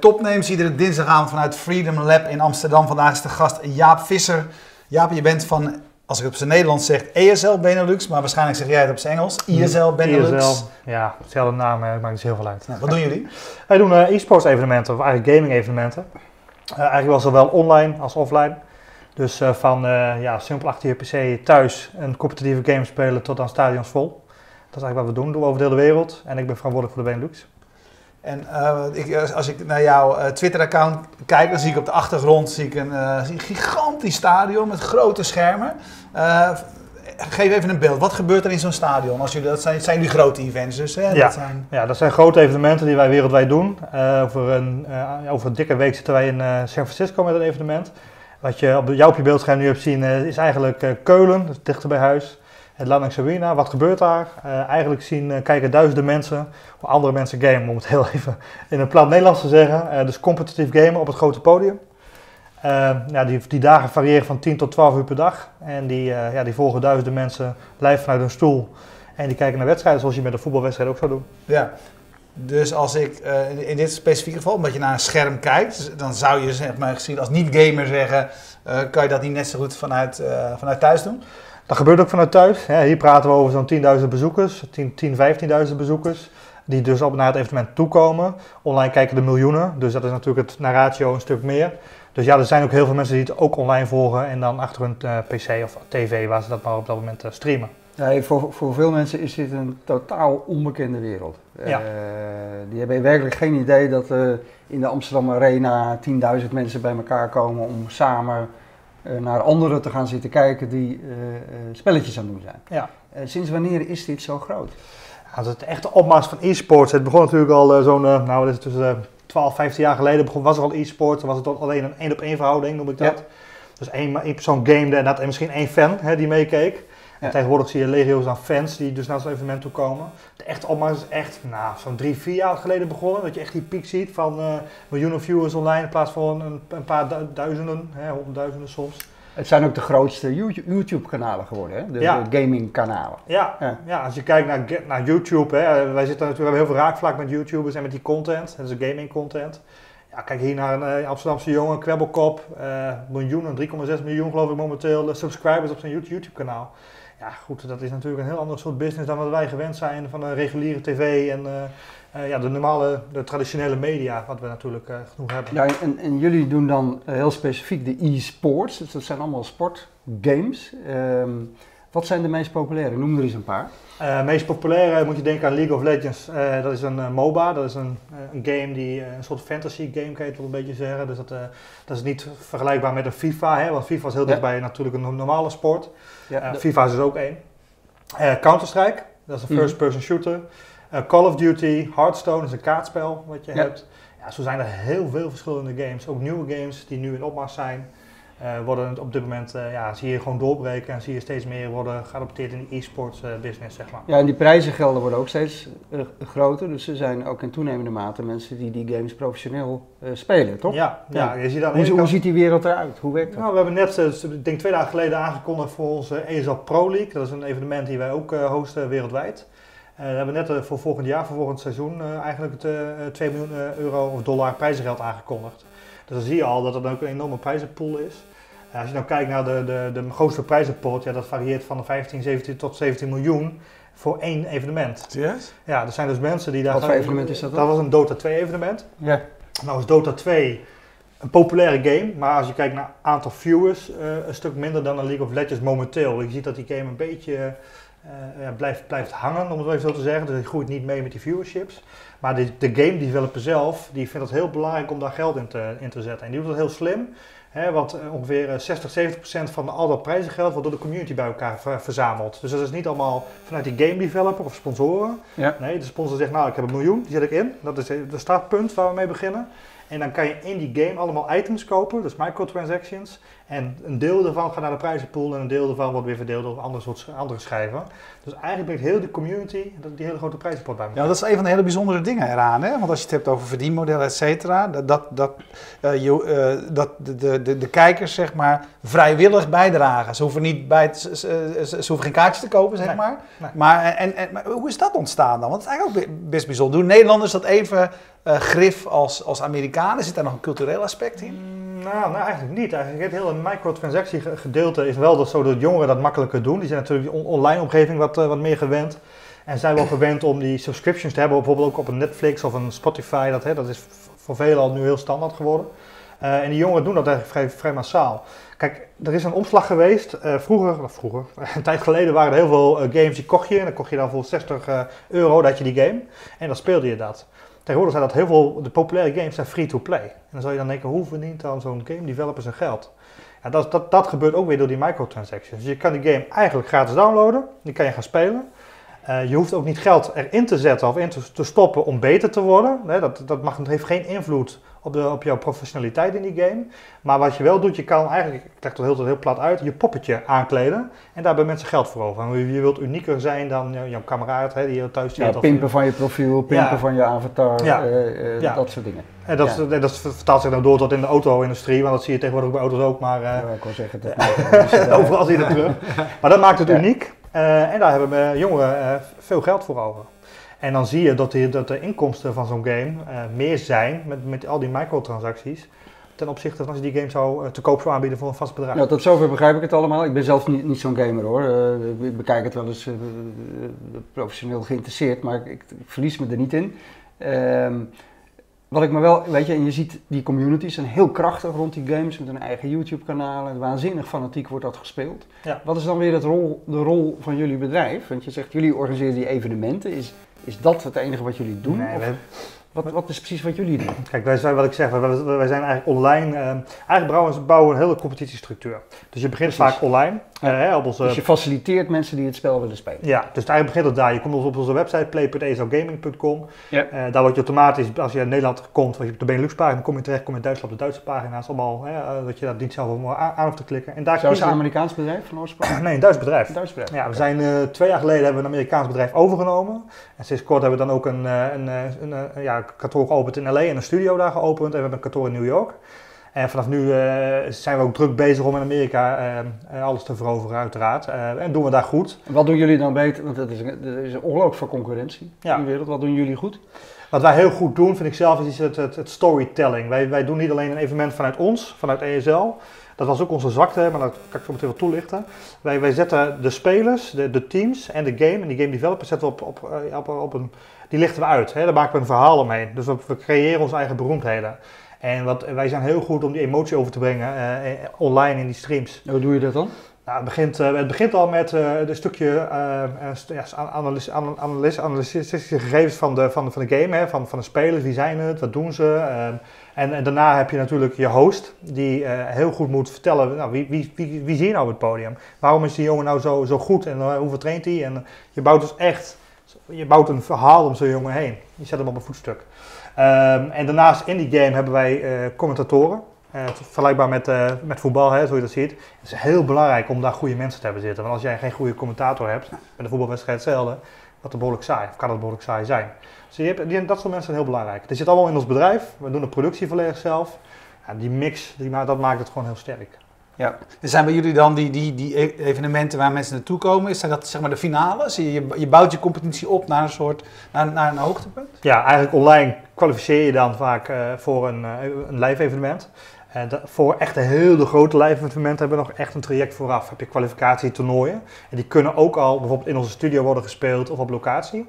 Topnames, iedere dinsdagavond vanuit Freedom Lab in Amsterdam. Vandaag is de gast Jaap Visser. Jaap, je bent van, als ik het op zijn Nederlands zeg, ESL Benelux, maar waarschijnlijk zeg jij het op zijn Engels. ISL Benelux. ISL, ja, hetzelfde naam, hè, maakt dus heel veel uit. Nou, wat doen jullie? Wij doen eh, e-sports evenementen, of eigenlijk gaming evenementen. Eh, eigenlijk wel zowel online als offline. Dus eh, van ja, simpel achter je pc thuis een competitieve game spelen tot aan stadions vol. Dat is eigenlijk wat we doen, doen we over de hele wereld. En ik ben verantwoordelijk voor de Benelux. En eh, ik, als ik naar jouw eh, Twitter-account kijk, dan zie ik op de achtergrond zie ik een, eh, zie een gigantisch stadion met grote schermen. Eh, geef even een beeld. Wat gebeurt er in zo'n stadion? Als jullie, dat zijn, zijn jullie grote events dus, hè? Ja. Dat zijn, Ja, dat zijn grote evenementen die wij wereldwijd doen. Eh, over, een, eh, over een dikke week zitten wij in eh, San Francisco met een evenement. Wat je op, jou op je beeldscherm nu hebt zien eh, is eigenlijk eh, Keulen, dat is dichter bij huis. Het Landings Arena, wat gebeurt daar? Eh, eigenlijk zien, eh, kijken duizenden mensen hoe andere mensen gamen, om het heel even in een plat Nederlands te zeggen. Eh, dus competitief gamen op het grote podium. Ja, die, die dagen variëren van 10 tot 12 uur per dag. En die, ja, die volgen duizenden mensen live vanuit hun stoel. En die kijken naar wedstrijden zoals je met een voetbalwedstrijd ook zou doen. ja. Dus als ik in- dit specifieke geval, omdat je naar een scherm kijkt, dus dan zou je zeg maar, gezien als niet-gamer zeggen, kan je dat niet net zo goed vanuit, vanuit thuis doen? Dat gebeurt ook vanuit thuis. Hier praten we over zo'n 10.000 bezoekers, 10, 10 15.000 bezoekers. Die dus op naar het evenement toekomen. Online kijken de miljoenen, dus dat is natuurlijk het naar ratio een stuk meer. Dus ja, er zijn ook heel veel mensen die het ook online volgen en dan achter hun eh, pc of tv, waar ze dat maar op dat moment eh, streamen. Nee, voor, voor veel mensen is dit een totaal onbekende wereld. Ja. Eh, die hebben werkelijk geen idee dat in de Amsterdam Arena 10.000 mensen bij elkaar komen om samen naar anderen te gaan zitten kijken die eh, eh, spelletjes aan het doen zijn. Ja. Eh, sinds wanneer is dit zo groot? Ja, het echte opmars van e-sports. Het begon natuurlijk al eh, zo'n, eh, nou, dat is tussen eh, 12, 15 jaar geleden begon, was er al e-sports. Dan was het al alleen een één op één verhouding, noem ik dat. Ja. Dus één, één persoon gamede en dat en misschien één fan hè, die meekeek. En tegenwoordig zie je legio's aan fans die dus naar zo'n evenement toe komen. De echte opmars is echt nou, zo'n drie, vier jaar geleden begonnen. Dat je echt die piek ziet van eh, miljoenen viewers online in plaats van een, een paar du- duizenden, hè, honderdduizenden soms. Het zijn ook de grootste YouTube- YouTube-kanalen geworden, hè? De, Ja. de gaming-kanalen. Ja, Ja. ja. als je kijkt naar, naar YouTube, hè, eh, wij zitten natuurlijk, we hebben heel veel raakvlak met YouTubers en met die content, dat is gaming content. Ja, kijk hier naar een eh, Amsterdamse jongen, Kwebbelkop, eh miljoenen, 3,6 miljoen geloof ik momenteel eh, subscribers op zijn YouTube kanaal. Ja goed, dat is natuurlijk een heel ander soort business dan wat wij gewend zijn van een reguliere tv en ja, de normale, de traditionele media, wat we natuurlijk genoeg hebben. Ja, en, en jullie doen dan heel specifiek de e-sports, dus dat zijn allemaal sportgames. Ehm, wat zijn de meest populaire? Noem er eens een paar. Eh meest populaire moet je denken aan League of Legends. Eh, dat is een eh, MOBA, dat is een, een game die een soort fantasy game kan je het wel een beetje zeggen. Dus dat, dat is niet vergelijkbaar met een FIFA, hè, want FIFA is heel Ja. dichtbij natuurlijk een normale sport. Ja, de- FIFA is er ook één. Counter-Strike, dat is een Mhm. first-person shooter. Call of Duty, Hearthstone is een kaartspel wat je Ja. hebt. Ja, zo zijn er heel veel verschillende games. Ook nieuwe games die nu in opmars zijn. Eh, worden op dit moment, eh, ja, zie je gewoon doorbreken en zie je steeds meer worden geadopteerd in de e-sports eh, business, zeg maar. ja, en die prijzengelden worden ook steeds groter. Dus er zijn ook in toenemende mate mensen die die games professioneel spelen, toch? Ja, ja. Ja. je ziet de Hoe, ziet die wereld eruit? Hoe werkt dat? Nou, we hebben net, ik denk twee dagen geleden aangekondigd voor onze ESL Pro League. Dat is een evenement die wij ook hosten wereldwijd. We hebben net voor volgend jaar, voor volgend seizoen, eigenlijk het eh, eh, 2 miljoen euro of dollar prijzengeld aangekondigd. Dus dan zie je al dat het ook een enorme prijzenpool is. Als je nou kijkt naar de, de, de grootste prijzenpot, ja, dat varieert van de 15, 17 tot 17 miljoen voor één evenement. Serieus? Ja, er zijn dus mensen die daar... Wat voor evenement is dat dan? Dat was een Dota 2 evenement. Ja. Nou is Dota 2 een populaire game, maar als je kijkt naar aantal viewers, eh, een stuk minder dan een League of Legends momenteel. Je ziet dat die game een beetje eh, ja, blijft, blijft hangen, om het even zo te zeggen. Dus hij groeit niet mee met die viewerships. Maar de, de game developer zelf, die vindt het heel belangrijk om daar geld in te, in te zetten. En die doet dat heel slim. Hè, want eh, ongeveer eh, 60, 70 procent van al dat prijzengeld wordt door de community bij elkaar ver- verzameld. Dus dat is niet allemaal vanuit die game developer of sponsoren. Ja. Nee, de sponsor zegt nou ik heb een miljoen, die zet ik in. Dat is het startpunt waar we mee beginnen. En dan kan je in die game allemaal items kopen, dus microtransactions. En een deel daarvan gaat naar de prijzenpool en een deel daarvan wordt weer verdeeld over andere, soort, andere schijven. Dus eigenlijk brengt heel de community die hele grote prijzenpot bij elkaar. Ja, dat is een van de hele bijzondere dingen eraan. Hè? Want als je het hebt over verdienmodellen, et cetera, dat, dat, dat, uh, je, uh, dat de, de, de, de, kijkers zeg maar vrijwillig bijdragen. Ze hoeven, niet bij het, ze, ze, hoeven geen kaartjes te kopen, zeg Nee, maar. nee. Maar, en, en, maar hoe is dat ontstaan dan? Want het is eigenlijk ook best bijzonder. Doen Nederlanders dat even uh, grif als, als Amerikanen? Zit daar nog een cultureel aspect in? Nou, nou, eigenlijk niet. Eigenlijk het hele microtransactie ge- gedeelte is wel dat zo dat jongeren dat makkelijker doen. Die zijn natuurlijk on- online omgeving wat, eh, wat meer gewend. En zijn wel gewend om die subscriptions te hebben, bijvoorbeeld ook op een Netflix of een Spotify. Dat, hè, dat is voor velen al nu heel standaard geworden. Eh, en die jongeren doen dat eigenlijk vrij, vrij massaal. Kijk, er is een omslag geweest. Eh, vroeger, vroeger, een tijd geleden waren er heel veel games die kocht je. En dan kocht je dan voor 60 eh, euro dat je die game. En dan speelde je dat. Tegenwoordig zijn dat heel veel, de populaire games zijn free-to-play. En dan zou je dan denken, hoe verdient dan zo'n game developer zijn geld? Ja, dat, dat, dat gebeurt ook weer door die microtransactions. Dus je kan die game eigenlijk gratis downloaden, die kan je gaan spelen. Eh, je hoeft ook niet geld erin te zetten of in te, stoppen om beter te worden. Dat, dat, mag, dat heeft geen invloed op, de, op jouw professionaliteit in die game. Maar wat je wel doet, je kan eigenlijk, ik leg het heel, heel plat uit, je poppetje aankleden. En daar hebben mensen geld voor over. Je, je wilt unieker zijn dan jouw, kameraad hè, die je thuis zit. Ja, of- pimpen van je profiel, pimpen Ja. van je avatar, Ja. eh, eh, Ja. dat soort dingen. En dat, Ja. dat vertaalt zich dan door tot in de auto-industrie, want dat zie je tegenwoordig bij auto's ook, maar eh, Ja, ik wil zeggen, dat overal zie je dat terug. Maar dat maakt het uniek en daar hebben jongeren veel geld voor over. En dan zie je dat, dat de inkomsten van zo'n game eh, meer zijn met, met al die microtransacties ten opzichte van als je die game zou eh, te koop zou aanbieden voor een vast bedrag. Tot zover begrijp ik het allemaal. Ik ben zelf niet, niet zo'n gamer hoor. Eh, ik bekijk het wel eens eh, eh, professioneel geïnteresseerd, maar ik, ik verlies me er niet in. Ehm, wat ik me wel, weet je, en je ziet die communities zijn heel krachtig rond die games met hun eigen YouTube-kanalen. Waanzinnig fanatiek wordt dat gespeeld. Ja. Wat is dan weer het rol, de rol van jullie bedrijf? Want je zegt, jullie organiseren die evenementen. Is, is dat het enige wat jullie doen? Nee, Of we- wat, wat is precies wat jullie doen? Kijk, wij zijn wat ik zeg, wij, wij- zijn eigenlijk online. eh, eigenlijk bouwen we een hele competitiestructuur. Dus je begint Precies. vaak online. Ja. eh, op onze, Dus je faciliteert mensen die het spel willen spelen. Ja, dus eigenlijk begint het daar. Je komt op onze website play.ezogaming.com. Ja. Eh, daar word je automatisch, als je in Nederland komt, als je op de Benelux pagina kom je terecht, kom je in Duitsland op de Duitse pagina's. Allemaal, hè, eh, dat je dat niet zelf aan, aan hoeft te klikken. En daar Zo is een Amerikaans bedrijf van oorsprong? Nee, een Duits bedrijf. Een Duits bedrijf. Ja, we zijn twee jaar geleden hebben we een Amerikaans bedrijf overgenomen. En sinds kort hebben we dan ook een, een, een, ja, kantoor geopend in LA en een studio daar geopend. En we hebben een kantoor in New York. En vanaf nu eh, zijn we ook druk bezig om in Amerika eh, eh, alles te veroveren, uiteraard. En doen we daar goed. Wat doen jullie dan beter? Want het is, er is ongelooflijk veel concurrentie Ja. in de wereld. Wat doen jullie goed? Wat wij heel goed doen, vind ik zelf, is het, het, het storytelling. Wij, wij doen niet alleen een evenement vanuit ons, vanuit ESL. Dat was ook onze zwakte, maar dat kan ik zo meteen wel toelichten. Wij, wij zetten de spelers, de, de teams en de game, en die game developers zetten we op, op, op, op een... Die lichten we uit, hè? daar maken we een verhaal omheen. Dus we, we creëren onze eigen beroemdheden. En wat, wij zijn heel goed om die emotie over te brengen eh, eh, online in die streams. Hoe doe je dat dan? Nou, het, begint, eh, het begint al met een stukje st- ja, analys, an- analys, analytische gegevens van de, van, van de game, hè, van, van de spelers. Wie zijn het? Wat doen ze? Ehm, en, en daarna heb je natuurlijk je host, die heel goed moet vertellen, nou, wie, wie, wie, wie zie je nou op het podium? Waarom is die jongen nou zo, zo goed en uh, hoeveel traint hij? En je bouwt dus echt, je bouwt een verhaal om zo'n jongen heen. Je zet hem op een voetstuk. Um, en daarnaast in die game hebben wij uh, commentatoren. Uh, vergelijkbaar met, uh, met voetbal, hè, zoals je dat ziet. Het is heel belangrijk om daar goede mensen te hebben zitten. Want als jij geen goede commentator hebt, met een voetbalwedstrijd hetzelfde, wat het behoorlijk saai, of kan het behoorlijk saai zijn. Dus je hebt, die, dat soort mensen zijn heel belangrijk. Dat zit allemaal in ons bedrijf. We doen de productie volledig zelf. Ja, die mix, die, dat maakt het gewoon heel sterk. Ja. Zijn bij jullie dan die, die, die evenementen waar mensen naartoe komen, zijn dat zeg maar de finales? Je, je bouwt je competitie op naar een soort, naar, naar een hoogtepunt? Ja, eigenlijk online kwalificeer je dan vaak uh, voor een, uh, een live evenement. En dat, voor echt een hele grote live evenementen hebben we nog echt een traject vooraf. Heb je kwalificatietoernooien. En die kunnen ook al bijvoorbeeld in onze studio worden gespeeld of op locatie.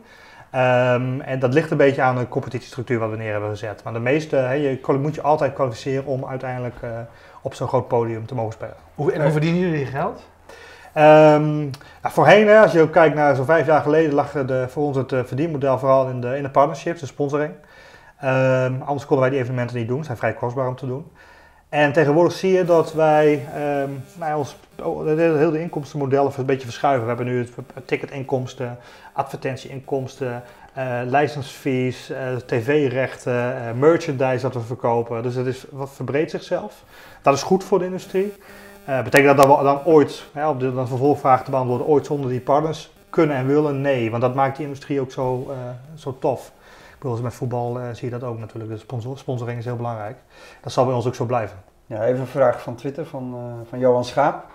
Um, en dat ligt een beetje aan de competitiestructuur wat we neer hebben gezet. Maar de meeste, je moet je altijd kwalificeren om uiteindelijk op zo'n groot podium te mogen spelen. Hoe, en hoe verdienen jullie geld? Um, nou, voorheen, hè, als je ook kijkt naar zo'n vijf jaar geleden, lag de, voor ons het uh, verdienmodel vooral in de, in de partnerships, de sponsoring. Um, anders konden wij die evenementen niet doen, zijn vrij kostbaar om te doen. En tegenwoordig zie je dat wij um, nou, ons oh, de hele, hele inkomstenmodellen een beetje verschuiven. We hebben nu ticketinkomsten, advertentieinkomsten, eh, tv-rechten, eh, merchandise dat we verkopen. Dus het is, wat verbreedt zichzelf. Dat is goed voor de industrie. Betekent dat dat we dan ooit, hè, op de vervolgvraag te beantwoorden, ooit zonder die partners kunnen en willen? Nee, want dat maakt die industrie ook zo, zo tof. Ik bedoel, met voetbal zie je dat ook natuurlijk. De sponsor, sponsoring is heel belangrijk. Dat zal bij ons ook zo blijven. Ja, even een vraag van Twitter van, van Johan Schaap.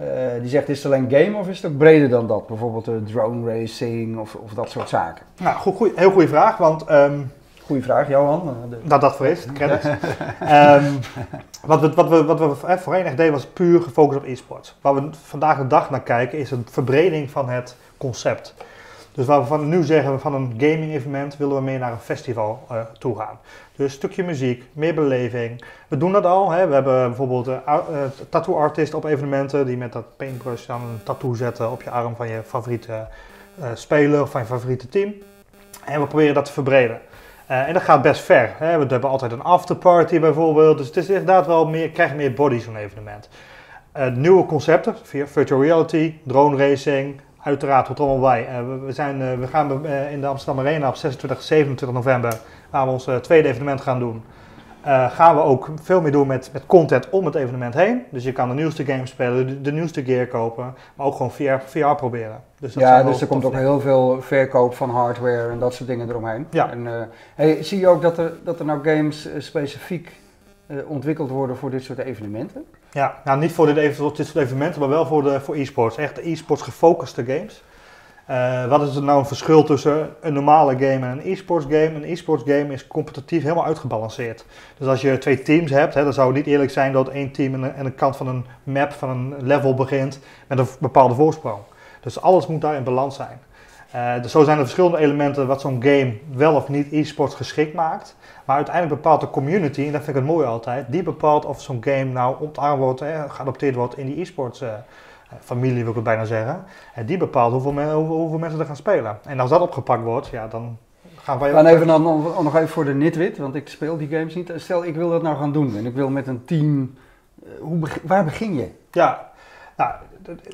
Eh, die zegt, is het alleen game of is het ook breder dan dat? Bijvoorbeeld eh, drone racing of, of dat soort zaken. Nou, goed, goed, heel goede vraag, want ehm, Goeie vraag, Johan. Eh, de- dat dat voor is, credits. Ehm, wat we, wat we, wat we eh, voorheen echt deden was puur gefocust op e-sports. Waar we vandaag de dag naar kijken is een verbreding van het concept. Dus waar we van nu zeggen, van een gaming evenement willen we meer naar een festival eh, toe gaan. Dus een stukje muziek, meer beleving. We doen dat al. Hè. We hebben bijvoorbeeld ar- eh, tattoo artist op evenementen die met dat paintbrush dan een tattoo zetten op je arm van je favoriete eh, speler of van je favoriete team. En we proberen dat te verbreden. Eh, en dat gaat best ver. Hè. We hebben altijd een afterparty bijvoorbeeld. Dus het is inderdaad wel meer, krijgt meer body zo'n evenement. Nieuwe concepten, virtual reality, drone racing, uiteraard er allemaal bij. We, zijn, we gaan in de Amsterdam Arena op 26 27 november, waar we ons eh, tweede evenement gaan doen. eh, gaan we ook veel meer doen met, met content om het evenement heen. Dus je kan de nieuwste games spelen, de, de nieuwste gear kopen, maar ook gewoon VR, VR proberen. Dus dat ja, dus er komt ook heel veel verkoop van hardware en dat soort dingen eromheen. Ja. En, eh, hey, zie je ook dat er, dat er nou games specifiek ontwikkeld worden voor dit soort evenementen? Ja, nou niet voor dit, even, dit soort evenementen, maar wel voor, de, voor e-sports. Echt e-sports gefocuste games. Eh, wat is er nou een verschil tussen een normale game en een e-sports game? Een e-sports game is competitief helemaal uitgebalanceerd. Dus als je twee teams hebt, hè, dan zou het niet eerlijk zijn dat één team aan de, kant van een map, van een level begint met een bepaalde voorsprong. Dus alles moet daar in balans zijn. Eh, dus zo zijn er verschillende elementen wat zo'n game wel of niet e-sports geschikt maakt. Maar uiteindelijk bepaalt de community, en dat vind ik het mooi altijd, die bepaalt of zo'n game nou ontarmd wordt, hè, geadopteerd wordt in die e-sports eh, familie, wil ik het bijna zeggen. En die bepaalt hoeveel, men- hoeveel, hoeveel mensen er gaan spelen. En als dat opgepakt wordt, ja, dan gaan wij Dan ook- even dan, nog even voor de nitwit, want ik speel die games niet. Stel, ik wil dat nou gaan doen en ik wil met een team. eh, Hoe waar begin je? Ja, nou,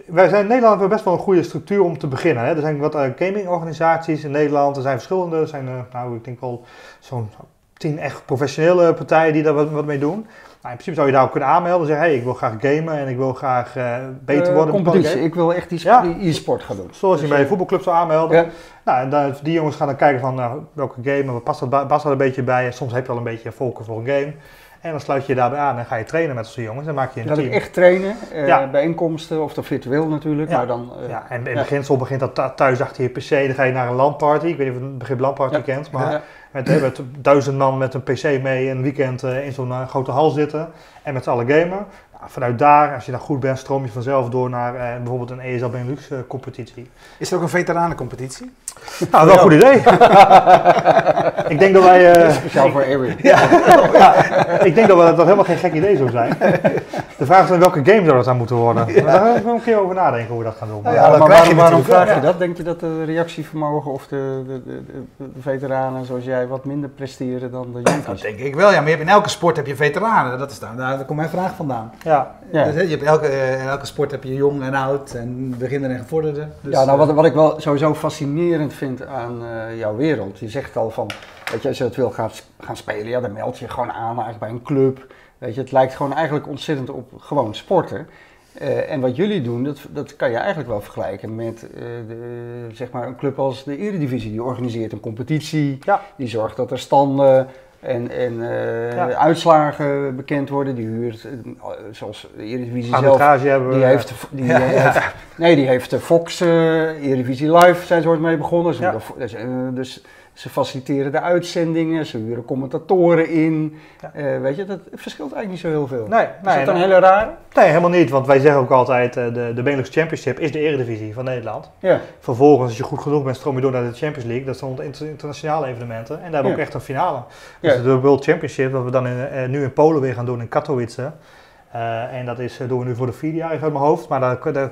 wij zijn in Nederland hebben best wel een goede structuur om te beginnen. Hè. Er zijn wat eh, gamingorganisaties in Nederland, er zijn verschillende, er zijn, eh, nou, ik denk wel zo'n tien echt professionele partijen die daar wat, wat mee doen. Nou, in principe zou je daar ook kunnen aanmelden en zeggen, hey, ik wil graag gamen en ik wil graag eh, beter Eh, worden. competitie. Ik wil echt die, e-sport gaan doen. Zoals je Dus, bij een eh, voetbalclub zou aanmelden. Nou, en dan, die jongens gaan dan kijken van nou, welke game, wat past dat, past dat een beetje bij. En soms heb je al een beetje voorkeur voor een game. En dan sluit je je daarbij aan en ga je trainen met zo'n jongens. En maak je een Dat team. echt trainen, eh, Ja. bijeenkomsten of dan virtueel natuurlijk, Ja. maar dan... eh, Ja, en in Ja. beginsel begint dat thu- thuis achter je PC. Dan ga je naar een LAN-party. Ik weet niet of je het begrip LAN-party Ja. kent. Maar. Met, hè, met duizend man met een PC mee een weekend eh, in zo'n eh, grote hal zitten. En met z'n allen gamen. Nou, vanuit daar, als je dan goed bent, stroom je vanzelf door naar eh, bijvoorbeeld een ESL Benelux eh, competitie. Is er ook een veteranencompetitie? Nou, wel een goed idee. ik denk dat wij... eh, Speciaal voor Erwin. ik denk dat we- dat helemaal geen gek idee zou zijn. De vraag is dan welke game zou dat aan moeten worden. Daar gaan we een keer over nadenken hoe we dat gaan doen. Ja, Ja, dat maar waarom, vraag je dat? Denk je dat de reactievermogen of de, de, de, de- veteranen zoals jij wat minder presteren dan de Dat jonkies? denk ik wel, ja. Maar je hebt in elke sport heb je veteranen. Dat is daar, daar komt mijn vraag vandaan. Ja, Ja. Dus, hè, je hebt elke, eh, in elke sport heb je jong en oud en beginner en gevorderde. Dus, ja, nou eh, wat, wat ik wel sowieso fascinerend vind aan eh, jouw wereld. Je zegt al van, weet je, als je het wil gaan, gaan spelen, ja, dan meld je je gewoon aan eigenlijk bij een club. Weet je, het lijkt gewoon eigenlijk ontzettend op gewoon sporten. Eh, en wat jullie doen, dat, dat kan je eigenlijk wel vergelijken met eh, de, zeg maar een club als de Eredivisie. Die organiseert een competitie, Ja. die zorgt dat er standen en, en eh, Ja. uitslagen bekend worden. Die huurt, eh, zoals de Eredivisie zelf, hebben we. die heeft, die Ja, heeft, nee, die heeft de Fox eh Eredivisie Live zijn ze ooit mee begonnen. Dus, eh, dus ze faciliteren de uitzendingen, ze huren commentatoren in. Ja. Eh, weet je, dat verschilt eigenlijk niet zo heel veel. Nee, is nee, dat een nee, hele rare? nee, helemaal niet. Want wij zeggen ook altijd, eh, de, de Benelux Championship is de eredivisie van Nederland. Ja. Vervolgens, als je goed genoeg bent, stroom je door naar de Champions League. Dat zijn inter- internationale evenementen. En daar hebben we Ja. ook echt een finale. Dus de World Championship, wat we dan in, eh, nu in Polen weer gaan doen, in Katowice. Uh, en dat is, doen we nu voor de vierde jaar uit mijn hoofd. Maar daar, daar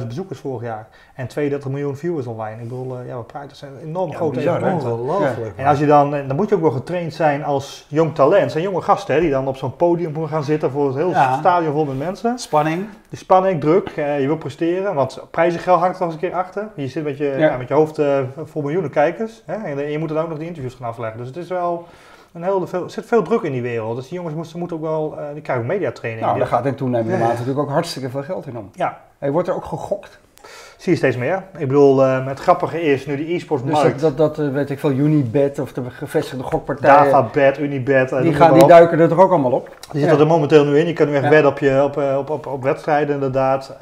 100.000 bezoekers vorig jaar. En 32 miljoen viewers online. Ik bedoel, uh, ja, we praten, dat zijn enorm ja, grote evenementen. En als je dan, dan moet je ook wel getraind zijn als jong talent. zijn jonge gasten hè, die dan op zo'n podium moeten gaan zitten voor het hele stadion vol met mensen. Spanning. De spanning, druk. Uh, je wil presteren. Want prijzengeld hangt er nog eens een keer achter. Je zit met je, ja. met je hoofd vol miljoenen kijkers. Hè, en je moet dan ook nog die interviews gaan afleggen. Dus het is wel een heel, veel, er zit veel druk in die wereld. Dus die jongens moeten, moeten ook wel, uh, die krijgen ook mediatraining. Nou, daar gaat in toenemende mate natuurlijk ook hartstikke veel geld in om. Ja. Hey, wordt er ook gegokt? Zie je steeds meer. Ik bedoel, uh, het grappige is, nu die e-sports dus dat, dat, dat, weet ik veel, Unibet of de gevestigde gokpartijen. Davabet, Unibet. Die, gaan, die duiken er toch ook allemaal op? Die zitten er momenteel nu in. Je kan nu echt ja. wedden op, je, op, op, op, op wedstrijden inderdaad.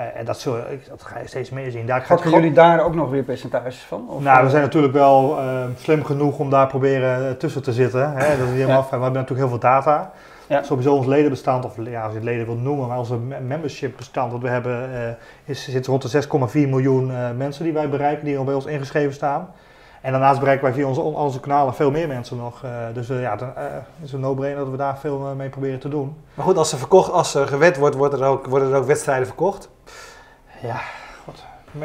Uh, en dat, zul, dat ga je steeds meer zien. Daar jullie daar ook nog weer percentages van? Of nou, we zijn natuurlijk wel uh, slim genoeg om daar proberen tussen te zitten. Hè? Dat is helemaal ja. We hebben natuurlijk heel veel data. Ja. Sowieso ons ledenbestand, of ja, als je het leden wilt noemen, maar onze membership bestand wat we hebben, uh, is, zit rond de 6,4 miljoen mensen die wij bereiken, die al bij ons ingeschreven staan. En daarnaast bereiken wij via onze, onze kanalen veel meer mensen nog. Uh, dus uh, ja, het uh, is een no-brainer dat we daar veel mee proberen te doen. Maar goed, als er, verkocht, als er gewet wordt, worden er, ook, worden er ook wedstrijden verkocht? Ja, god.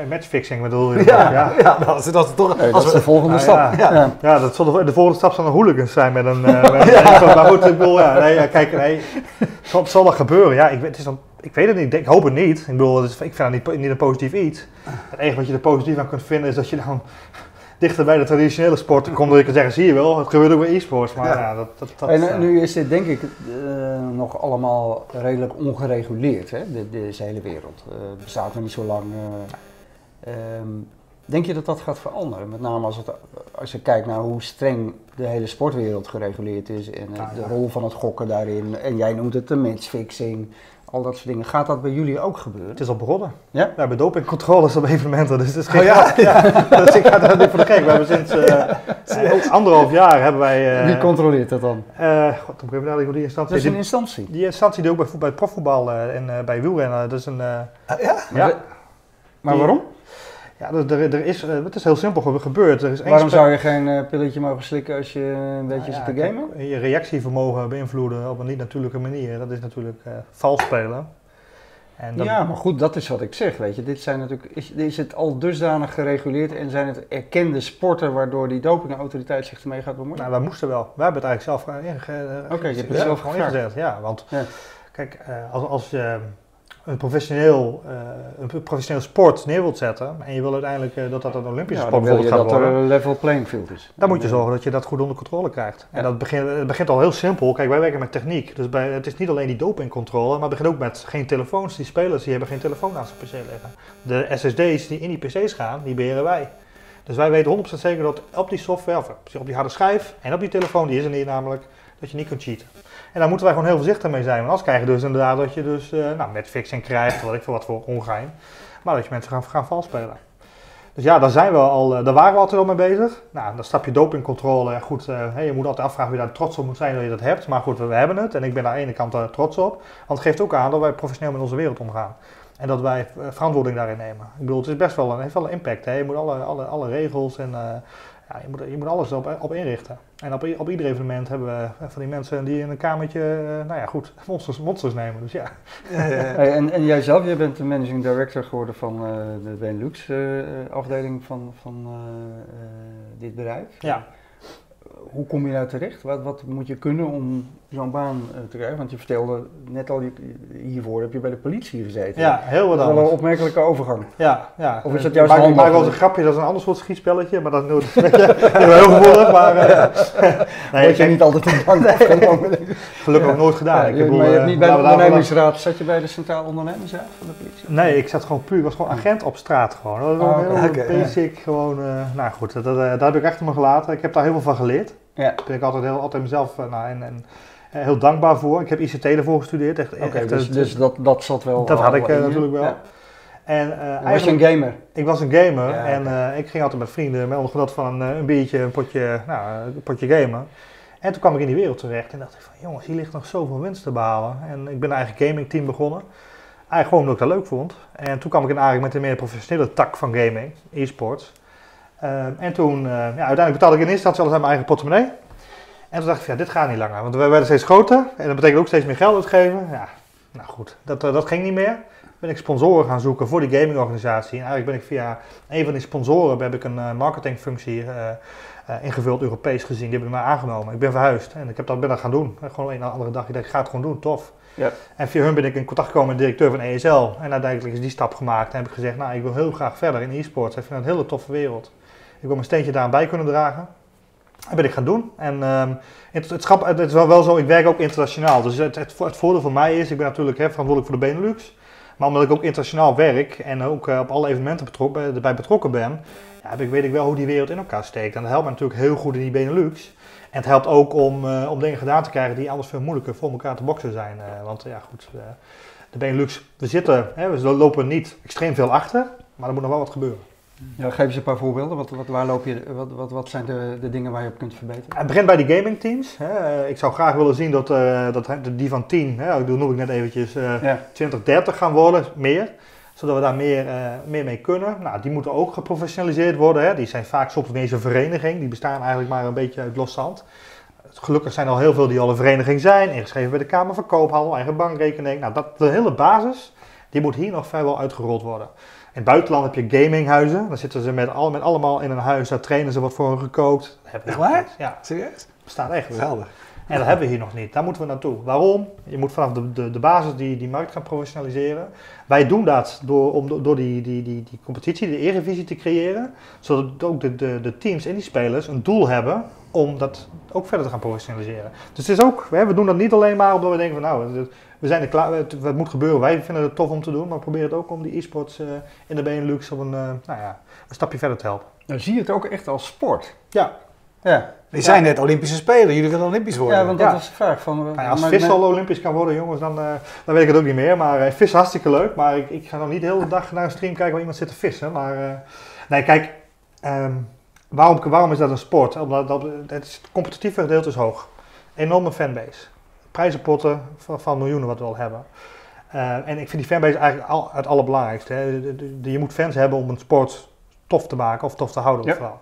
Matchfixing bedoel je? Ja, ja. ja dat, is, dat is toch... Nee, dat is de volgende nou, stap. Ja, ja. ja, dat zal de, de, volgende stap zal een hooligans zijn met een... met, maar goed, ik bedoel, ja, nee, kijk, nee, zal, zal dat gebeuren? Ja, ik, het is dan, ik weet het niet, ik hoop het niet. Ik bedoel, is, ik vind dat niet, niet een positief iets. Het enige wat je er positief aan kunt vinden is dat je dan dichter bij de traditionele sport komt, dat ik kan zeggen, zie je wel, het gebeurt ook bij e-sports. Maar ja. ja, dat, dat, dat, en uh, nu is dit denk ik uh, nog allemaal redelijk ongereguleerd, hè? De, deze hele wereld. Uh, bestaat nog niet zo lang. Um, denk je dat dat gaat veranderen? Met name als, het, als je kijkt naar hoe streng de hele sportwereld gereguleerd is en de rol van het gokken daarin. En jij noemt het de matchfixing al dat soort dingen. Gaat dat bij jullie ook gebeuren? Het is al begonnen. Ja? We hebben dopingcontroles op evenementen, dus het is geen oh, ja? ja. dus ik ga daar niet voor de gek. We hebben sinds uh, anderhalf jaar hebben wij... Uh, Wie controleert dat dan? Uh, God, dan moet ik die instantie... Dat is een instantie? Die, die instantie die ook bij, bij het profvoetbal en bij wielrennen, dat is een... Ah, ja? Maar, maar waarom? Ja, er, er, er is, het is heel simpel gebeurd. Er is Waarom zou je geen uh, pilletje mogen slikken als je een beetje nou, zit te gamen? Je reactievermogen beïnvloeden op een niet-natuurlijke manier, dat is natuurlijk uh, vals spelen. En ja, maar goed, dat is wat ik zeg, weet je. Dit zijn natuurlijk, is, is het al dusdanig gereguleerd en zijn het erkende sporten waardoor die dopingautoriteit zich ermee gaat bemoeien? Nou, wij moesten wel. Wij hebben het eigenlijk zelf ingezet. Oké, okay, je hebt het zelf gewoon ingezet, ja. Want ja. kijk, als, als je een professioneel, uh, een professioneel sport neer wilt zetten en je wil uiteindelijk uh, dat dat een Olympische ja, sport je gaat dat worden, er een level playing field is. Dan moet je zorgen dat je dat goed onder controle krijgt. En dat begint, het begint al heel simpel. Kijk, wij werken met techniek. Dus bij, het is niet alleen die dopingcontrole, maar het begint ook met geen telefoons. Die spelers die hebben geen telefoon aan zijn PC liggen. De SSD's die in die PC's gaan, die beheren wij. Dus wij weten 100% zeker dat op die software, of op die harde schijf en op die telefoon, die is er niet namelijk, dat je niet kunt cheaten. En daar moeten wij gewoon heel voorzichtig mee zijn. Want anders krijg je dus inderdaad dat je dus uh, nou, krijgt, wat ik veel wat voor ongein. Maar dat je mensen gaan, gaan vals spelen. Dus ja, daar, zijn we al, uh, daar waren we altijd al mee bezig. Nou, dan stap je dopingcontrole. Goed, uh, hey, je moet altijd afvragen wie daar trots op moet zijn dat je dat hebt. Maar goed, we, hebben het. En ik ben daar aan de ene kant uh, trots op. Want het geeft ook aan dat wij professioneel met onze wereld omgaan. En dat wij verantwoording daarin nemen. Ik bedoel, het is best wel een, heeft wel impact. Hè? Je moet alle, alle, alle regels en ja, je, moet, je moet alles op, op inrichten. En op, op ieder evenement hebben we van die mensen die in een kamertje, uh, nou ja goed, monsters, monsters nemen. Dus ja. Hey, en, en jij zelf, jij bent de managing director geworden van uh, de Benelux uh, afdeling van, van dit bedrijf. Ja hoe kom je daar terecht? Wat, wat moet je kunnen om zo'n baan uh, te krijgen? Want je vertelde net al, hiervoor heb je bij de politie gezeten. Ja, heel wat anders. wel een opmerkelijke overgang. Ja, ja. Of is dat juist maak, Ik maak wel eens een grapje, dat is een ander soort schietspelletje, maar dat is beetje heel gevoelig. Maar, uh, nee, Word je niet altijd een bank afgenomen? Gelukkig ja. nooit gedaan. Ik heb maar je hebt niet bij de ondernemingsraad, zat je bij de Centraal Ondernemingsraad van de politie? Nee, ik zat gewoon puur, ik was gewoon agent op straat gewoon. Dat was oh, heel okay. basic, gewoon, uh, nou goed, dat, dat, daar heb ik achter me gelaten. Ik heb daar heel veel van geleerd. Ja. Daar ben ik altijd, heel, altijd mezelf nou, en, en, heel dankbaar voor. Ik heb ICT ervoor gestudeerd. Echt, okay, echt, dus, dus dat, dat zat wel. Dat had ik natuurlijk wel. Ja. En, uh, was je een gamer? Ik was een gamer ja, en uh, ik ging altijd met vrienden met ondergenot van een, een biertje, een potje, nou, een potje gamen. En toen kwam ik in die wereld terecht en dacht ik van jongens, hier ligt nog zoveel winst te behalen. En ik ben een eigen gamingteam begonnen. Eigenlijk gewoon omdat ik dat leuk vond. En toen kwam ik in aanraking met een meer professionele tak van gaming, e-sports. Uh, en toen, uh, ja, uiteindelijk betaalde ik in eerste instantie alles aan mijn eigen portemonnee. En toen dacht ik, ja, dit gaat niet langer, want we werden steeds groter en dat betekent ook steeds meer geld uitgeven. Ja, Nou goed, dat, dat ging niet meer. Ben ik sponsoren gaan zoeken voor die gamingorganisatie. En eigenlijk ben ik via een van die sponsoren heb ik een marketingfunctie ingevuld, Europees gezien. Die hebben mij aangenomen. Ik ben verhuisd en ik heb dat, ben dat gaan doen. Gewoon een andere dag. Ik dacht, ik ga het gewoon doen, tof. Ja. En via hun ben ik in contact gekomen met de directeur van ESL. En uiteindelijk is die stap gemaakt. En heb ik gezegd, nou, ik wil heel graag verder in e-sports. Ik vind het een hele toffe wereld. Ik wil mijn steentje daaraan bij kunnen dragen. Dat ben ik gaan doen. En um, het, het, schap, het, is wel, wel zo, ik werk ook internationaal. Dus het, het, voordeel voor mij is, ik ben natuurlijk hè, verantwoordelijk voor de Benelux. Maar omdat ik ook internationaal werk en ook uh, op alle evenementen betrokken, erbij betrokken ben, ja, ik, weet ik wel hoe die wereld in elkaar steekt. En dat helpt me natuurlijk heel goed in die Benelux. En het helpt ook om, uh, om dingen gedaan te krijgen die anders veel moeilijker voor elkaar te boksen zijn. Want ja, goed, de Benelux, we zitten, hè, we lopen niet extreem veel achter, maar er moet nog wel wat gebeuren. Ja, geef eens een paar voorbeelden. Wat, wat, waar loop je, wat, wat, wat zijn de, de dingen waar je op kunt verbeteren? Het begint bij die gaming teams. Hè. Ik zou graag willen zien dat, dat die van 10, hè, dat noem ik net eventjes, ja. 20, 30 gaan worden, meer zodat we daar meer, uh, meer mee kunnen. Nou, die moeten ook geprofessionaliseerd worden. Hè. Die zijn vaak soms ineens een vereniging. Die bestaan eigenlijk maar een beetje uit los zand. Gelukkig zijn er al heel veel die al een vereniging zijn. Ingeschreven bij de Kamer van Koophandel, eigen bankrekening. Nou, dat, de hele basis, die moet hier nog vrijwel uitgerold worden. In het buitenland heb je gaminghuizen. Dan zitten ze met, al, met allemaal in een huis. Daar trainen ze wat voor hun gekookt. Echt waar? Ja. Serieus? Bestaat echt. Geweldig. En dat hebben we hier nog niet. Daar moeten we naartoe. Waarom? Je moet vanaf de, de, de basis die, die markt gaan professionaliseren. Wij doen dat door, om, door die, die, die, die competitie, de Erevisie te creëren. Zodat ook de, de, de teams en die spelers een doel hebben om dat ook verder te gaan professionaliseren. Dus het is ook, we doen dat niet alleen maar omdat we denken van nou, we zijn er klaar, het, moet gebeuren. Wij vinden het tof om te doen, maar probeer het ook om die e-sports uh, in de Benelux op een, uh, nou ja, een stapje verder te helpen. Nou zie je het ook echt als sport. Ja. Ja. Die zijn net Olympische Spelen, jullie willen Olympisch worden. Ja, want dat ja. was de vraag. Van, nou ja, als vis al Olympisch kan worden, jongens, dan, uh, dan weet ik het ook niet meer. Maar uh, vis is hartstikke leuk, maar ik, ik ga nog niet de hele dag naar een stream kijken waar iemand zit te vissen. Maar uh, nee, kijk, um, waarom, waarom is dat een sport? Omdat dat, het competitieve gedeelte is hoog. Enorme fanbase. Prijzenpotten van, van miljoenen wat we al hebben. en ik vind die fanbase eigenlijk al, het allerbelangrijkste. Hè. Je moet fans hebben om een sport tof te maken of tof te houden ja. vooral.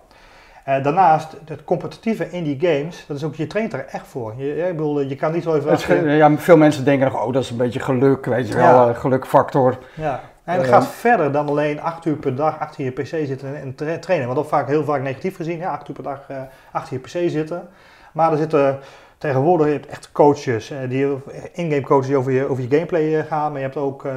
Uh, daarnaast, het competitieve in die games, dat is ook, je traint er echt voor. Je, ik bedoel, je kan niet zo even... Het, ja, veel mensen denken nog, oh dat is een beetje geluk, weet je wel, Ja. uh, gelukfactor. Ja. En het Eh, gaat verder dan alleen acht uur per dag achter je pc zitten en tra- trainen. Want dat vaak heel vaak negatief gezien, ja, acht uur per dag eh, achter je pc zitten. Maar er zitten tegenwoordig je hebt echt coaches, eh, die in-game coaches die over je, over je gameplay eh, gaan. Maar je hebt ook eh,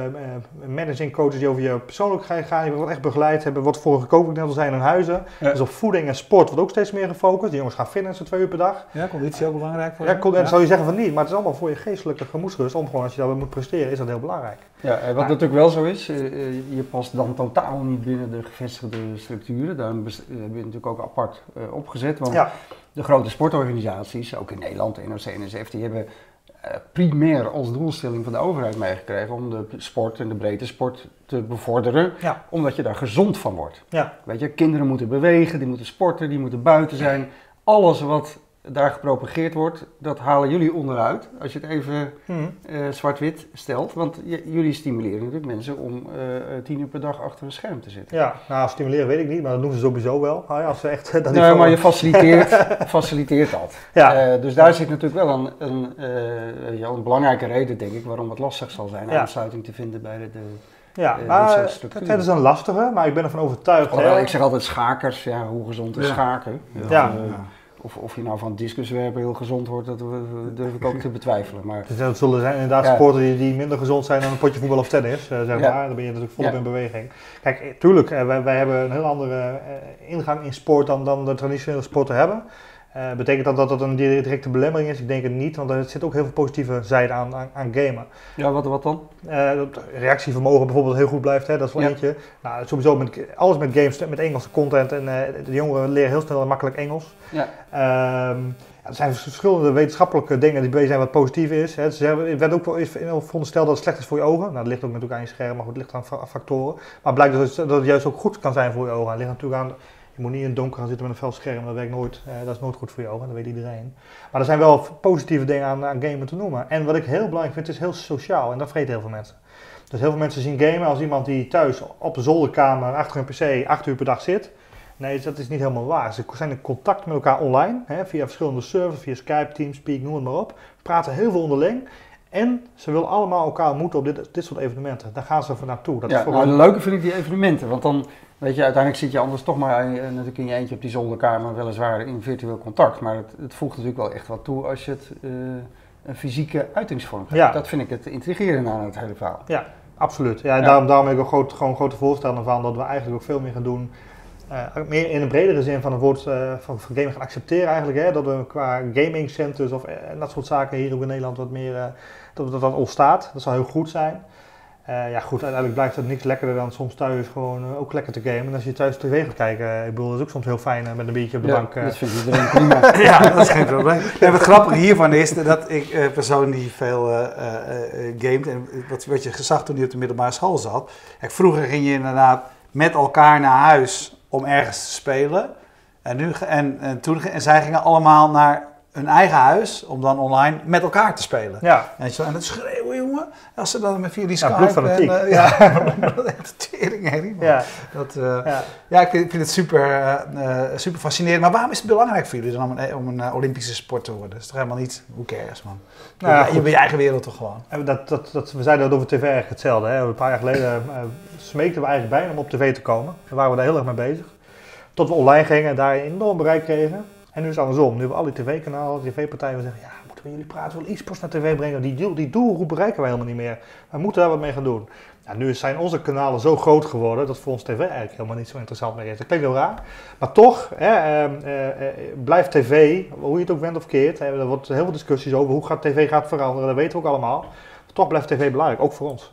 managing coaches die over je persoonlijk gaan. Die wordt echt begeleid, hebben wat voor gekookt net al zijn in huizen. Ja. Dus op voeding en sport wordt ook steeds meer gefocust. Die jongens gaan fitnessen twee uur per dag. Ja, conditie ook belangrijk voor Ja, je? zou je zeggen van niet, maar het is allemaal voor je geestelijke gemoedsrust. Om gewoon als je dat moet presteren, is dat heel belangrijk. Ja, wat natuurlijk wel zo is, je past dan totaal niet binnen de gevestigde structuren. Daarom hebben we natuurlijk ook apart opgezet. Want Ja. De grote sportorganisaties, ook in Nederland, NOC, NSF, die hebben eh, primair als doelstelling van de overheid meegekregen om de sport en de breedte sport te bevorderen. Ja. Omdat je daar gezond van wordt. Ja. Weet je, kinderen moeten bewegen, die moeten sporten, die moeten buiten zijn. Alles wat daar gepropageerd wordt, dat halen jullie onderuit. Als je het even Mhm. eh, zwart-wit stelt. Want jullie stimuleren natuurlijk mensen om eh, eh, tien uur per dag achter een scherm te zitten. Ja, nou stimuleren weet ik niet, maar dat doen ze sowieso wel. Ah ja, als ze echt dat Nee, maar je faciliteert, faciliteert dat. Ja. Dus daar zit natuurlijk wel een, een, ja, een belangrijke reden, denk ik, waarom het lastig zal zijn Ja. aansluiting te vinden bij de... de Ja, maar soort het, is een lastige, maar ik ben ervan overtuigd. Hè. ik zeg altijd schakers, ja, hoe gezond is Ja. schaken? Ja. Eh, of, of je nou van discuswerpen heel gezond wordt, dat durf ik ook te betwijfelen. Maar Dus dat zullen zijn inderdaad Ja. sporten die, die minder gezond zijn dan een potje voetbal of tennis, eh, zeg Ja. maar. Dan ben je natuurlijk volop Ja. in beweging. Kijk, eh, tuurlijk, eh, wij, wij hebben een heel andere ingang in sport dan, dan de traditionele sporten hebben. Eh, betekent dat dat dat een directe belemmering is? Ik denk het niet, want er zit ook heel veel positieve zijde aan, aan, aan gamen. ja, wat, wat dan? Eh, dat reactievermogen bijvoorbeeld heel goed blijft, hè, dat is wel Ja. eentje. Nou, sowieso met, alles met games, met Engelse content en eh, de jongeren leren heel snel en makkelijk Engels. Ja. Ehm, ja, er zijn verschillende wetenschappelijke dingen die bezig zijn wat positief is. Hè. Ze hebben, het werd ook wel eens verondersteld dat het slecht is voor je ogen. Nou, dat ligt ook natuurlijk aan je scherm, maar goed, het ligt aan fa- factoren. Maar blijkt dus dat het juist ook goed kan zijn voor je ogen. Het ligt natuurlijk aan, je moet niet in het donker gaan zitten met een fel scherm, dat werkt nooit. eh, dat is nooit goed voor je ogen, dat weet iedereen. Maar er zijn wel positieve dingen aan, gamen te noemen. En wat ik heel belangrijk vind, is heel sociaal en dat vreten heel veel mensen. Dus heel veel mensen zien gamen als iemand die thuis op de zolderkamer achter een pc acht uur per dag zit. Nee, dat is niet helemaal waar. Ze zijn in contact met elkaar online, hè, via verschillende servers, via Skype, Teamspeak, noem het maar op. Praten heel veel onderling. En ze willen allemaal elkaar ontmoeten op dit, dit soort evenementen. Daar gaan ze voor naartoe. Dat ja, is voor nou, leuke vind ik die evenementen. Want dan, weet je, uiteindelijk zit je anders toch maar eh, natuurlijk in je eentje op die zolderkamer, weliswaar in virtueel contact. Maar het, het voegt natuurlijk wel echt wat toe als je het eh, een fysieke uitingsvorm geeft. Ja. Dat vind ik het intrigerende aan het hele verhaal. Absoluut. Ja, en Ja. Daarom, daarom ben ik ook groot, gewoon grote voorstander van dat we eigenlijk ook veel meer gaan doen. Eh, meer in een bredere zin van het woord eh, van, van gaming gaan accepteren eigenlijk. Hè? Dat we qua gaming centers of eh, en dat soort zaken hier ook in Nederland wat meer, dat, dat dat ontstaat. Dat zou heel goed zijn. Ja goed, uiteindelijk blijft het niks lekkerder dan soms thuis gewoon ook lekker te gamen. En als je thuis tv gaat kijken, ik bedoel, dat is ook soms heel fijn met een biertje op de Ja, bank. dat vindt iedereen prima. ja, dat is geen probleem. En het grappige hiervan is dat ik persoon die veel gamet en wat, wat je zag toen hij op de middelbare school zat. Kijk, vroeger ging je inderdaad met elkaar naar huis om ergens te spelen. En, nu, en, en, toen, en zij gingen allemaal naar hun eigen huis om dan online met elkaar te spelen. ja, En, en het schreeuwen, jongen. Als ze dan met via die Ja, Skype... en, ja, dat is echt tering, herrie, ja, Dat, eh, ja. ja, ik vind, het super, eh, super fascinerend. Maar waarom is het belangrijk voor jullie dan om een, om een Olympische sport te worden? Dat is toch helemaal niet, hoe cares man? Nou ja, je, je bent je eigen wereld toch gewoon? En Dat, dat, dat, we zeiden dat over tv eigenlijk hetzelfde. Hè. Een paar jaar geleden smeekten we eigenlijk bijna om op tv te komen. Daar waren we daar heel erg mee bezig. Tot we online gingen en daar een enorm bereik kregen. En nu is het andersom. Nu hebben we al die tv-kanalen, tv-partijen, we zeggen, ja, we jullie praten, wel e-sports naar tv brengen? Die, doel, die doelgroep bereiken wij helemaal niet meer. We moeten daar wat mee gaan doen. Nou, nu zijn onze kanalen zo groot geworden dat voor ons tv eigenlijk helemaal niet zo interessant meer is. Dat klinkt heel raar. Maar toch, hè, eh, eh, eh, blijft tv, hoe je het ook bent of keert, hè, er wordt heel veel discussies over hoe gaat tv gaat veranderen, dat weten we ook allemaal. Toch blijft tv belangrijk, ook voor ons.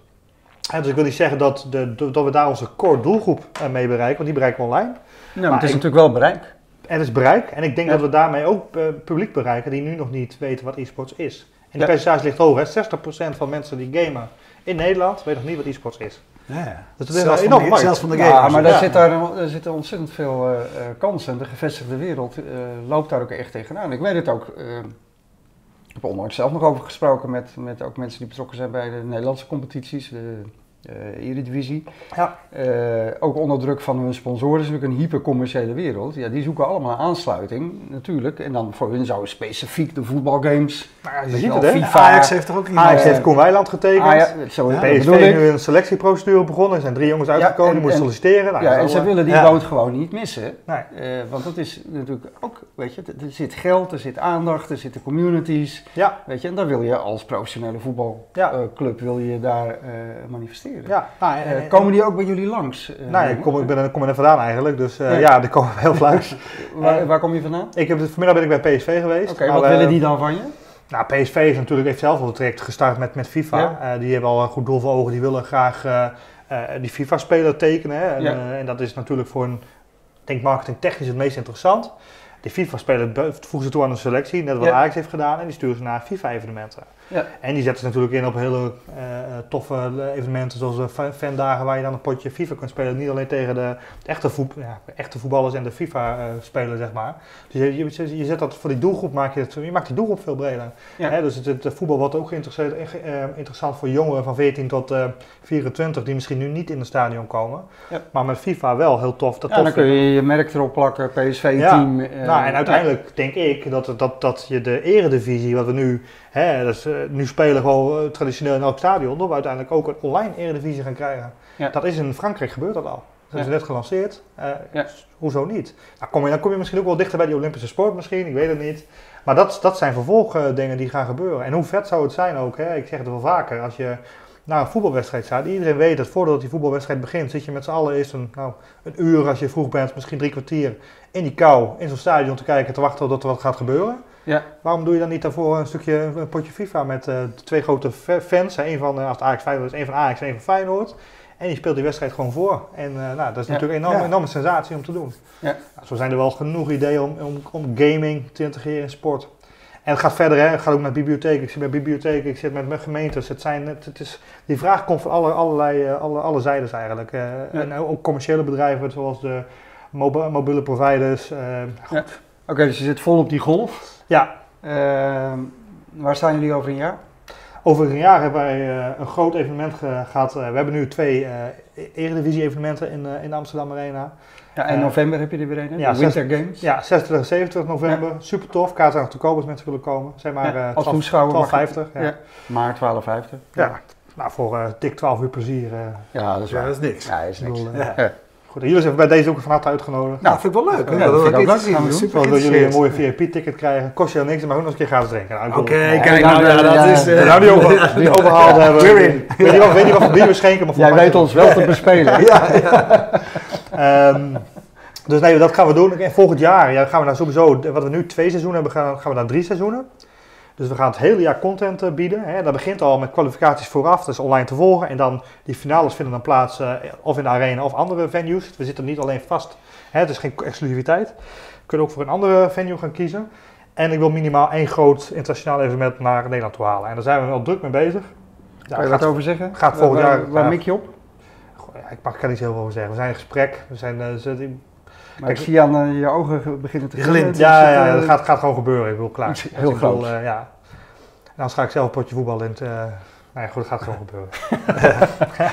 En dus ik wil niet zeggen dat, de, dat we daar onze core doelgroep eh, mee bereiken, want die bereiken we online. Nou, maar het is ik- natuurlijk wel bereik. Er is bereik en ik denk Ja. dat we daarmee ook eh, publiek bereiken die nu nog niet weten wat e-sports is. En die Ja. percentage ligt hoog, hè. 60% van mensen die gamen in Nederland weet nog niet wat e-sports is. Ja, Dus dat is zelfs, van de, markt. zelfs van de Ja, maar daar, ja. zit daar, daar zitten ontzettend veel eh, eh, kansen. De gevestigde wereld eh, loopt daar ook echt tegenaan. Ik weet het ook. ik heb onlangs zelf nog over gesproken met, met ook mensen die betrokken zijn bij de Nederlandse competities, de eh Eredivisie. Ja. Eh, ook onder druk van hun sponsoren. Is natuurlijk een hypercommerciële wereld. Ja, die zoeken allemaal aansluiting natuurlijk. En dan voor hun zouden specifiek de voetbalgames. Nou, ja, je ziet het. FIFA, Ajax heeft er ook iemand. Ajax eh, heeft Koen Weiland getekend. Ah, ja, zo, Ja, PSV is nu een selectieprocedure begonnen. Er zijn drie jongens uitgekomen, en- die moesten en- solliciteren. Nou, Ja, en ze eh, willen die ja. boot gewoon niet missen. Nee. Eh, want dat is natuurlijk ook, weet je, er zit geld, er zit aandacht, er zitten communities. Ja, Weet je, en daar wil je als professionele voetbalclub wil je daar eh, ja. Nou, en- Eh, en- komen die ook bij jullie langs? eh, Nou, ik kom, ik ben, er- kom er vandaan eigenlijk, dus eh, Ja. ja, die komen heel langs. waar, waar kom je vandaan? ik heb, vanmiddag ben ik bij PSV geweest. Oké, wat willen die dan van je? Nou, PSV is natuurlijk, heeft zelf al het traject gestart met, met FIFA. Ja. Die hebben al een goed doel voor ogen. Die willen graag die FIFA-speler tekenen. Hè. En, Ja. en dat is natuurlijk voor een, denk marketing technisch het meest interessant. Die FIFA-speler voegen ze toe aan een selectie, net wat Ja. Ajax heeft gedaan. En die sturen ze naar FIFA-evenementen. Ja. En die zetten ze natuurlijk in op hele eh, eh, toffe eh, evenementen, zoals de fa- fandagen waar je dan een potje FIFA kunt spelen. Niet alleen tegen de, de echte, voet, ja, echte voetballers en de FIFA-spelers, zeg maar. Dus je, je, je zet dat voor die doelgroep, maak je, het, je maakt die doelgroep veel breder. Ja. Hè, dus het, het voetbal wordt ook geïnteresseerd- ge- eh, interessant voor jongeren van 14 tot eh, 24, die misschien nu niet in het stadion komen. Ja. Maar met FIFA wel heel tof. Dat Ja, tof dan kun je je merk erop plakken, PSV-team. eh, nou, en uiteindelijk denk ik dat, dat, dat je de eredivisie, wat we nu, hè, dus, eh, nu spelen gewoon eh, traditioneel in elk stadion, dat we uiteindelijk ook een online eredivisie gaan krijgen. Ja. Dat is in Frankrijk gebeurd dat al. Dat is Ja. net gelanceerd. Eh, Ja. Hoezo niet? Nou, kom je, dan kom je misschien ook wel dichter bij die Olympische sport misschien, ik weet het niet. Maar dat, dat zijn vervolgdingen die gaan gebeuren. En hoe vet zou het zijn ook, hè? ik zeg het wel vaker, als je naar een voetbalwedstrijd staat. Iedereen weet dat voordat die voetbalwedstrijd begint, zit je met z'n allen eerst een, nou, een uur als je vroeg bent, misschien drie kwartier in die kou, in zo'n stadion te kijken, te wachten tot er wat gaat gebeuren. Ja. Waarom doe je dan niet daarvoor een stukje een potje FIFA met eh, twee grote fa- fans? Een van, als het Ajax Feyenoord is, één van Ajax en één van Feyenoord. En die speelt die wedstrijd gewoon voor. En eh, nou, dat is Ja. natuurlijk een enorme, Ja. enorme sensatie om te doen. Ja. Nou, zo zijn er wel genoeg ideeën om, om, om gaming te integreren in sport. En het gaat verder, hè. het gaat ook naar bibliotheken. Ik zit bij bibliotheken, ik zit met, met gemeentes. Het zijn, het, het is, die vraag komt van alle, allerlei, alle, alle zijdes eigenlijk. En ook commerciële bedrijven zoals de mobi- mobiele providers. eh, Oké, dus je zit vol op die golf. Ja, Ehm, waar staan jullie over een jaar? Over een jaar hebben wij eh, een groot evenement ge- gehad. Eh, we hebben nu twee eh eredivisie evenementen in, eh, in de Amsterdam Arena. Ja, en november heb je er weer een, hè? ja, de Winter Games. Ja, 26 en 27 november. Super tof. Kaarten zijn nog te koop als mensen willen komen. Zijn maar Ja, eh, als 12 toeschouwer mag je- 12,50. Ja. Ja. Maart 12,50. Ja. Nou, voor eh, dik 12 uur plezier. eh. Ja, dat is Ja, waar. dat is niks. Ja, dat is Ik niks. bedoel, Ja. Goed, jullie zijn bij deze ook van harte uitgenodigd. Nou, vind ik wel leuk. Ja, dat vind ik ook leuk. Gaan we doen. Super Zodat jullie een mooie VIP-ticket krijgen. Kost je niks, maar ook nog eens een keer gratis drinken. Nou, ik Oké, kijk, nou, nou, dat is... eh, nou, die, over, die overhaald hebben. Weer Ik in. weet niet wat, weet niet wat voor bier we schenken, maar voor Jij weet ons wel te bespelen. Ja, ja. Ehm, dus nee, dat gaan we doen. En volgend jaar ja, gaan we naar sowieso, wat we nu twee seizoenen hebben, gaan, gaan we naar drie seizoenen. Dus we gaan het hele jaar content eh, bieden. Hè. Dat begint al met kwalificaties vooraf, dat is online te volgen. En dan die finales vinden dan plaats eh, of in de arena of andere venues. We zitten niet alleen vast, hè, het is geen exclusiviteit. We kunnen ook voor een andere venue gaan kiezen. En ik wil minimaal één groot internationaal evenement naar Nederland toe halen. En daar zijn we wel druk mee bezig. Ja, Kan je gaat- wat over zeggen? gaat volgend jaar- Waar, waar mik je op? Goh, ja, ik mag er niet heel veel over zeggen. We zijn in gesprek. We zijn, ze- Maar ik zie aan eh, je ogen ge- beginnen te Je glimmen. glint. Dus Ja, het, ja, eh, dat gaat, gaat gewoon gebeuren. Ik wil klaar. Dus heel wil, groots. eh, ja. En dan ga ik zelf een potje voetbal in. het, eh nou ja, goed, het gaat gewoon gebeuren.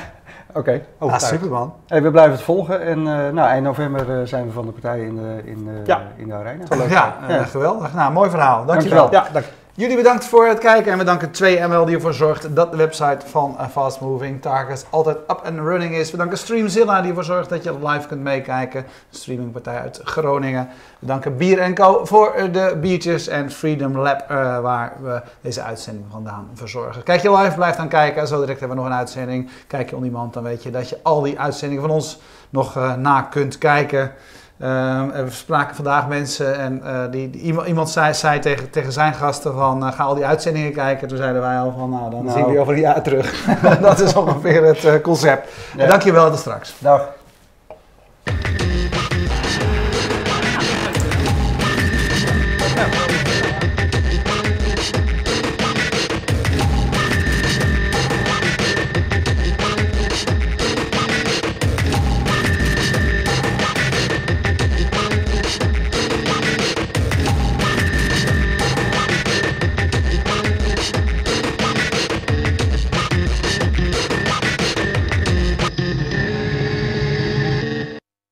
Oké. Ah, Overtuigd. super man. Hey, we blijven het volgen en eh, nou, eind november eh, zijn we van de partij in de, in de, Ja. in de arena. Wel. Ja, eh, Ja. geweldig. Nou, mooi verhaal. Dankjewel. Dankjewel. Ja, dank. Jullie bedankt voor het kijken en we danken 2ML die ervoor zorgt dat de website van eh, Fast Moving Targets altijd up and running is. We danken Streamzilla die ervoor zorgt dat je live kunt meekijken. Streamingpartij uit Groningen. We danken Bier Co voor eh, de biertjes en Freedom Lab eh, waar we deze uitzending vandaan verzorgen. Kijk je live, blijf dan kijken. Zo direct hebben we nog een uitzending. Kijk je on demand, dan weet je dat je al die uitzendingen van ons nog na kunt kijken. Ehm, en we spraken vandaag mensen en eh, die, die- iemand, iemand zei, zei tegen, tegen zijn gasten van eh, ga al die uitzendingen kijken. Toen zeiden wij al van nou dan Nou. zien we je over een jaar terug. dat is ongeveer het eh, concept. Ja. Dankjewel, tot straks. Dag.